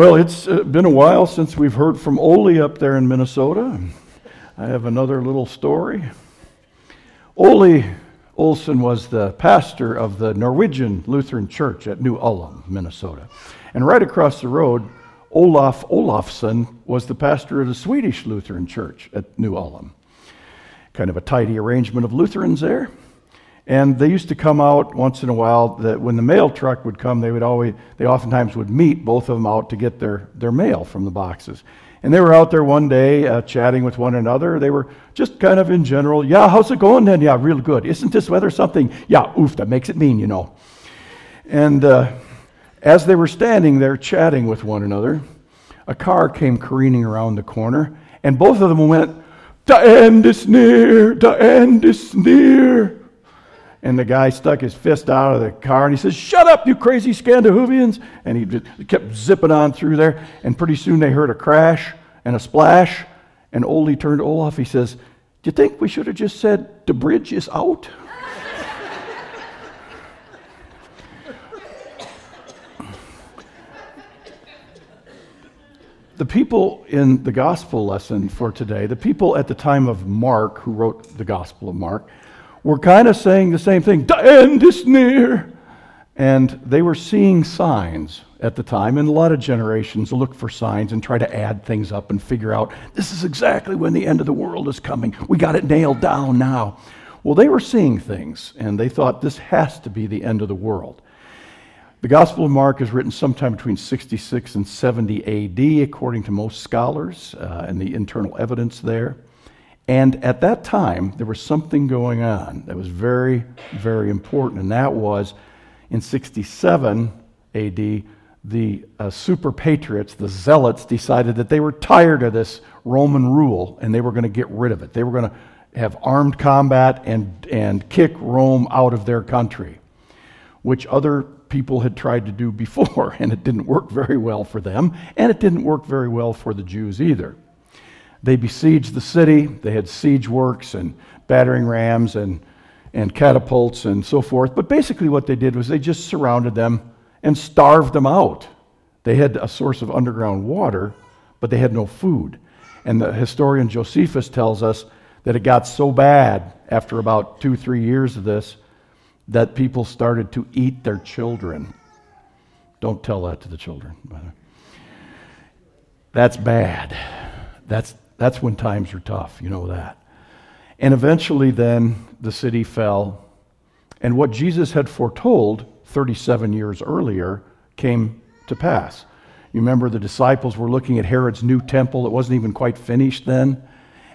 Well, it's uh, been a while since we've heard from Ole up there in Minnesota. I have another little story. Ole Olson was the pastor of the Norwegian Lutheran Church at New Ulm, Minnesota. And right across the road, Olaf Olafsson was the pastor of the Swedish Lutheran Church at New Ulm. Kind of a tidy arrangement of Lutherans there. And they used to come out once in a while that when the mail truck would come, they would always they oftentimes would meet both of them out to get their, their mail from the boxes. And they were out there one day uh, chatting with one another. They were just kind of in general, yeah, how's it going then? Yeah, real good. Isn't this weather something? Yeah, oof, that makes it mean, you know. And uh, as they were standing there chatting with one another, a car came careening around the corner, and both of them went, The end is near, the end is near. And the guy stuck his fist out of the car and he says, Shut up, you crazy Scandinavians. And he just kept zipping on through there. And pretty soon they heard a crash and a splash. And Ole turned to Olaf. He says, Do you think we should have just said, The bridge is out? the people in the gospel lesson for today, the people at the time of Mark, who wrote the Gospel of Mark, were kind of saying the same thing the end is near. And they were seeing signs at the time, and a lot of generations look for signs and try to add things up and figure out this is exactly when the end of the world is coming. We got it nailed down now. Well, they were seeing things, and they thought this has to be the end of the world. The Gospel of Mark is written sometime between 66 and 70 AD, according to most scholars, uh, and the internal evidence there. And at that time, there was something going on that was very, very important, and that was in 67 AD, the uh, super patriots, the zealots, decided that they were tired of this Roman rule and they were going to get rid of it. They were going to have armed combat and, and kick Rome out of their country, which other people had tried to do before, and it didn't work very well for them, and it didn't work very well for the Jews either. They besieged the city. They had siege works and battering rams and, and catapults and so forth. But basically, what they did was they just surrounded them and starved them out. They had a source of underground water, but they had no food. And the historian Josephus tells us that it got so bad after about two, three years of this that people started to eat their children. Don't tell that to the children. That's bad. That's that's when times are tough, you know that. And eventually, then, the city fell. And what Jesus had foretold 37 years earlier came to pass. You remember the disciples were looking at Herod's new temple. It wasn't even quite finished then.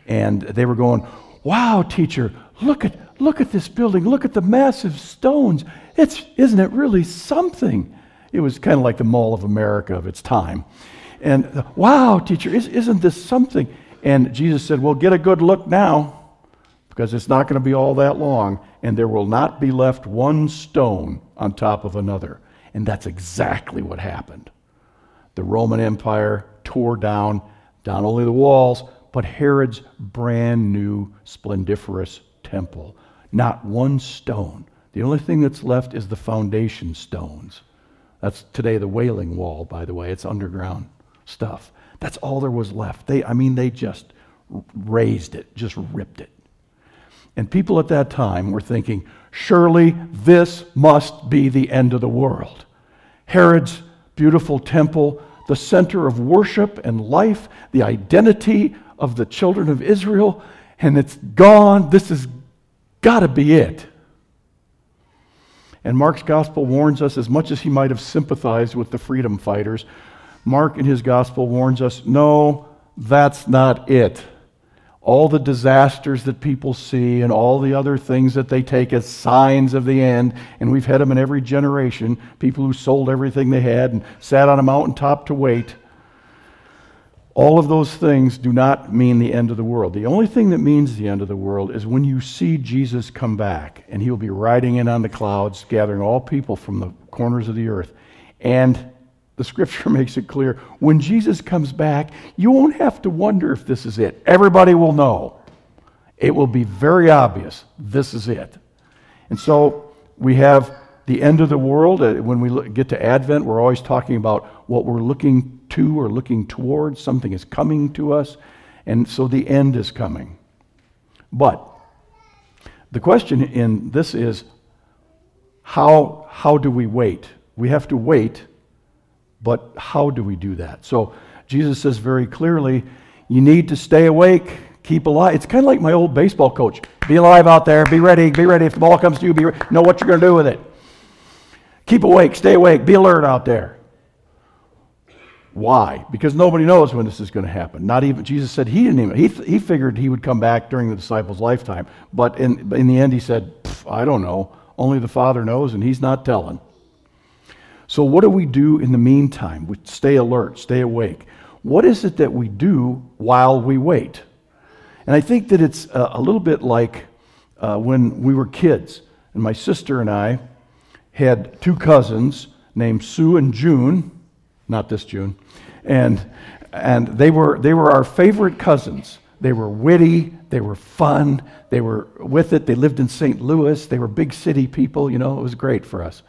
And they were going, Wow, teacher, look at, look at this building. Look at the massive stones. It's, isn't it really something? It was kind of like the Mall of America of its time. And wow, teacher, isn't this something? And Jesus said, Well, get a good look now, because it's not going to be all that long, and there will not be left one stone on top of another. And that's exactly what happened. The Roman Empire tore down not only the walls, but Herod's brand new splendiferous temple. Not one stone. The only thing that's left is the foundation stones. That's today the Wailing Wall, by the way. It's underground stuff. That's all there was left. They, I mean, they just razed it, just ripped it. And people at that time were thinking, surely this must be the end of the world. Herod's beautiful temple, the center of worship and life, the identity of the children of Israel, and it's gone. This has got to be it. And Mark's gospel warns us, as much as he might have sympathized with the freedom fighters, Mark in his gospel warns us no, that's not it. All the disasters that people see and all the other things that they take as signs of the end, and we've had them in every generation people who sold everything they had and sat on a mountaintop to wait. All of those things do not mean the end of the world. The only thing that means the end of the world is when you see Jesus come back and he'll be riding in on the clouds, gathering all people from the corners of the earth. And the scripture makes it clear when Jesus comes back, you won't have to wonder if this is it. Everybody will know. It will be very obvious this is it. And so we have the end of the world. Uh, when we get to Advent, we're always talking about what we're looking to or looking towards. Something is coming to us. And so the end is coming. But the question in this is how, how do we wait? We have to wait, but how do we do that? So Jesus says very clearly, you need to stay awake, keep alive. It's kind of like my old baseball coach. Be alive out there, be ready, be ready. If the ball comes to you, be re- know what you're going to do with it. Keep awake, stay awake, be alert out there. Why? Because nobody knows when this is going to happen. Not even Jesus said he didn't even. He, he figured he would come back during the disciples' lifetime, but in in the end he said, "I don't know. Only the Father knows, and He's not telling." So what do we do in the meantime? We stay alert, stay awake. What is it that we do while we wait? And I think that it's a, a little bit like uh, when we were kids, and my sister and I had two cousins named Sue and June, not this June, and, and they, were, they were our favorite cousins. They were witty, they were fun, they were with it. They lived in St. Louis, they were big city people, you know, it was great for us.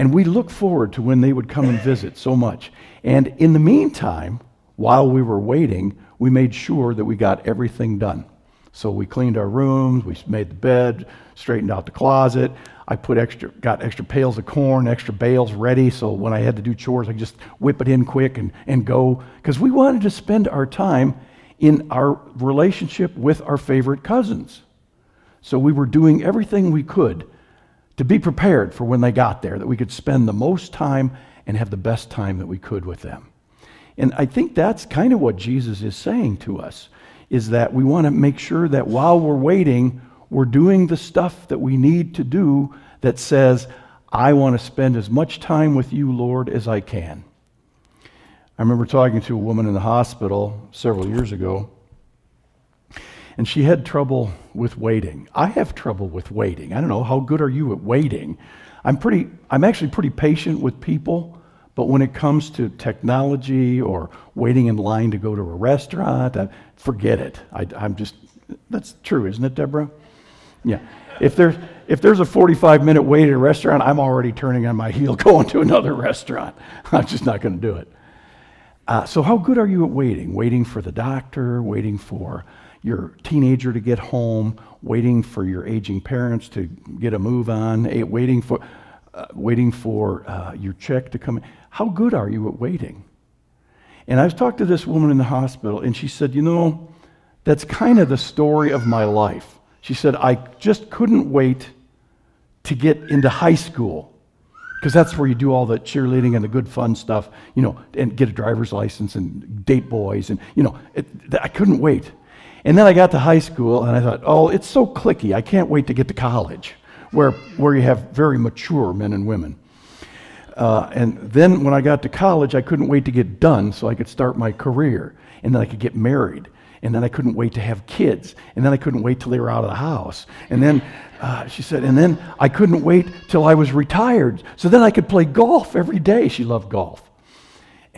And we looked forward to when they would come and visit so much. And in the meantime, while we were waiting, we made sure that we got everything done. So we cleaned our rooms, we made the bed, straightened out the closet. I put extra, got extra pails of corn, extra bales ready, so when I had to do chores, I could just whip it in quick and, and go. Because we wanted to spend our time in our relationship with our favorite cousins. So we were doing everything we could to be prepared for when they got there, that we could spend the most time and have the best time that we could with them. And I think that's kind of what Jesus is saying to us is that we want to make sure that while we're waiting, we're doing the stuff that we need to do that says, I want to spend as much time with you, Lord, as I can. I remember talking to a woman in the hospital several years ago, and she had trouble with waiting. I have trouble with waiting. I don't know, how good are you at waiting? I'm pretty I'm actually pretty patient with people, but when it comes to technology or waiting in line to go to a restaurant, I, forget it. I, I'm just that's true, isn't it, Deborah? Yeah. If there's, if there's a 45 minute wait at a restaurant, I'm already turning on my heel going to another restaurant. I'm just not going to do it. Uh, so, how good are you at waiting? Waiting for the doctor, waiting for your teenager to get home, waiting for your aging parents to get a move on, eh, waiting for, uh, waiting for uh, your check to come in. How good are you at waiting? And I've talked to this woman in the hospital, and she said, You know, that's kind of the story of my life. She said, I just couldn't wait to get into high school because that's where you do all the cheerleading and the good fun stuff, you know, and get a driver's license and date boys. And, you know, it, I couldn't wait. And then I got to high school and I thought, oh, it's so clicky. I can't wait to get to college where, where you have very mature men and women. Uh, and then when I got to college, I couldn't wait to get done so I could start my career and then I could get married and then I couldn't wait to have kids, and then I couldn't wait till they were out of the house, and then uh, she said, and then I couldn't wait till I was retired, so then I could play golf every day. She loved golf.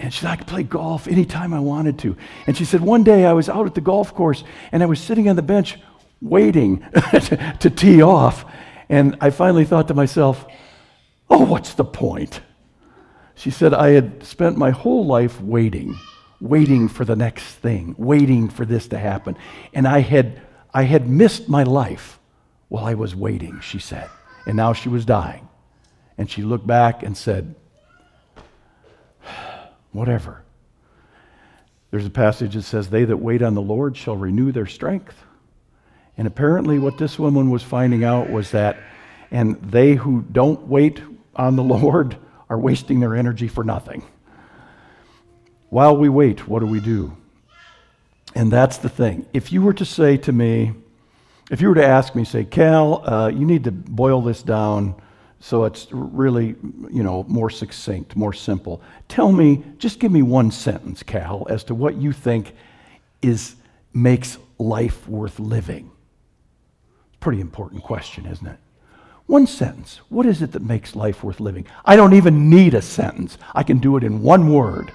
And she said, I could play golf anytime I wanted to. And she said, one day I was out at the golf course and I was sitting on the bench waiting to, to tee off. And I finally thought to myself, oh, what's the point? She said, I had spent my whole life waiting waiting for the next thing, waiting for this to happen. And I had, I had missed my life while I was waiting, she said. And now she was dying. And she looked back and said, Whatever. There's a passage that says, They that wait on the Lord shall renew their strength. And apparently, what this woman was finding out was that, and they who don't wait on the Lord are wasting their energy for nothing. While we wait, what do we do? And that's the thing. If you were to say to me, if you were to ask me, say, Cal, uh, you need to boil this down so it's really, you know, more succinct, more simple. Tell me, just give me one sentence, Cal, as to what you think is makes life worth living. Pretty important question, isn't it? One sentence. What is it that makes life worth living? I don't even need a sentence. I can do it in one word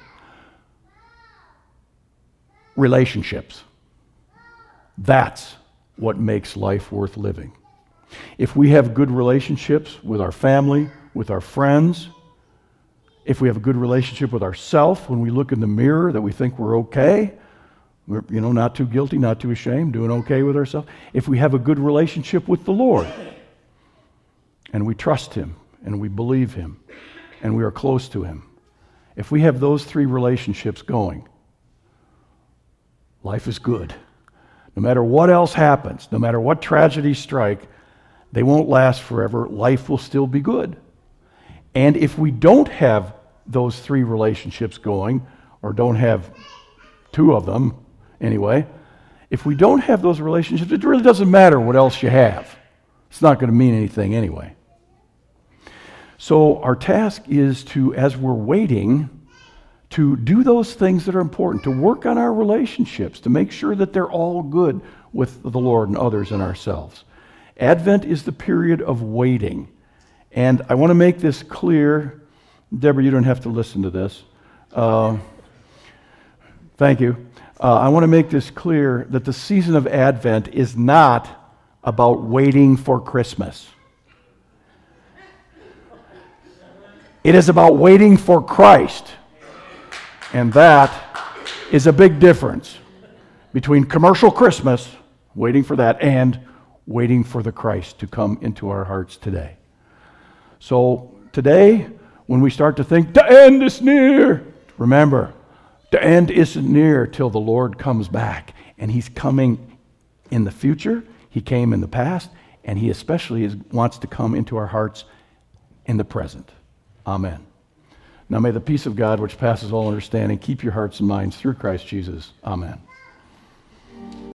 relationships. That's what makes life worth living. If we have good relationships with our family, with our friends, if we have a good relationship with ourself when we look in the mirror that we think we're okay, we're, you know, not too guilty, not too ashamed, doing okay with ourselves. If we have a good relationship with the Lord and we trust Him and we believe Him and we are close to Him, if we have those three relationships going, life is good. No matter what else happens, no matter what tragedies strike, they won't last forever. Life will still be good. And if we don't have those three relationships going, or don't have two of them anyway, if we don't have those relationships, it really doesn't matter what else you have. It's not going to mean anything anyway. So, our task is to, as we're waiting, to do those things that are important, to work on our relationships, to make sure that they're all good with the Lord and others and ourselves. Advent is the period of waiting. And I want to make this clear. Deborah, you don't have to listen to this. Uh, thank you. Uh, I want to make this clear that the season of Advent is not about waiting for Christmas. It is about waiting for Christ. And that is a big difference between commercial Christmas, waiting for that, and waiting for the Christ to come into our hearts today. So today, when we start to think, the end is near, remember, the end isn't near till the Lord comes back. And He's coming in the future, He came in the past, and He especially is, wants to come into our hearts in the present. Amen. Now may the peace of God, which passes all understanding, keep your hearts and minds through Christ Jesus. Amen.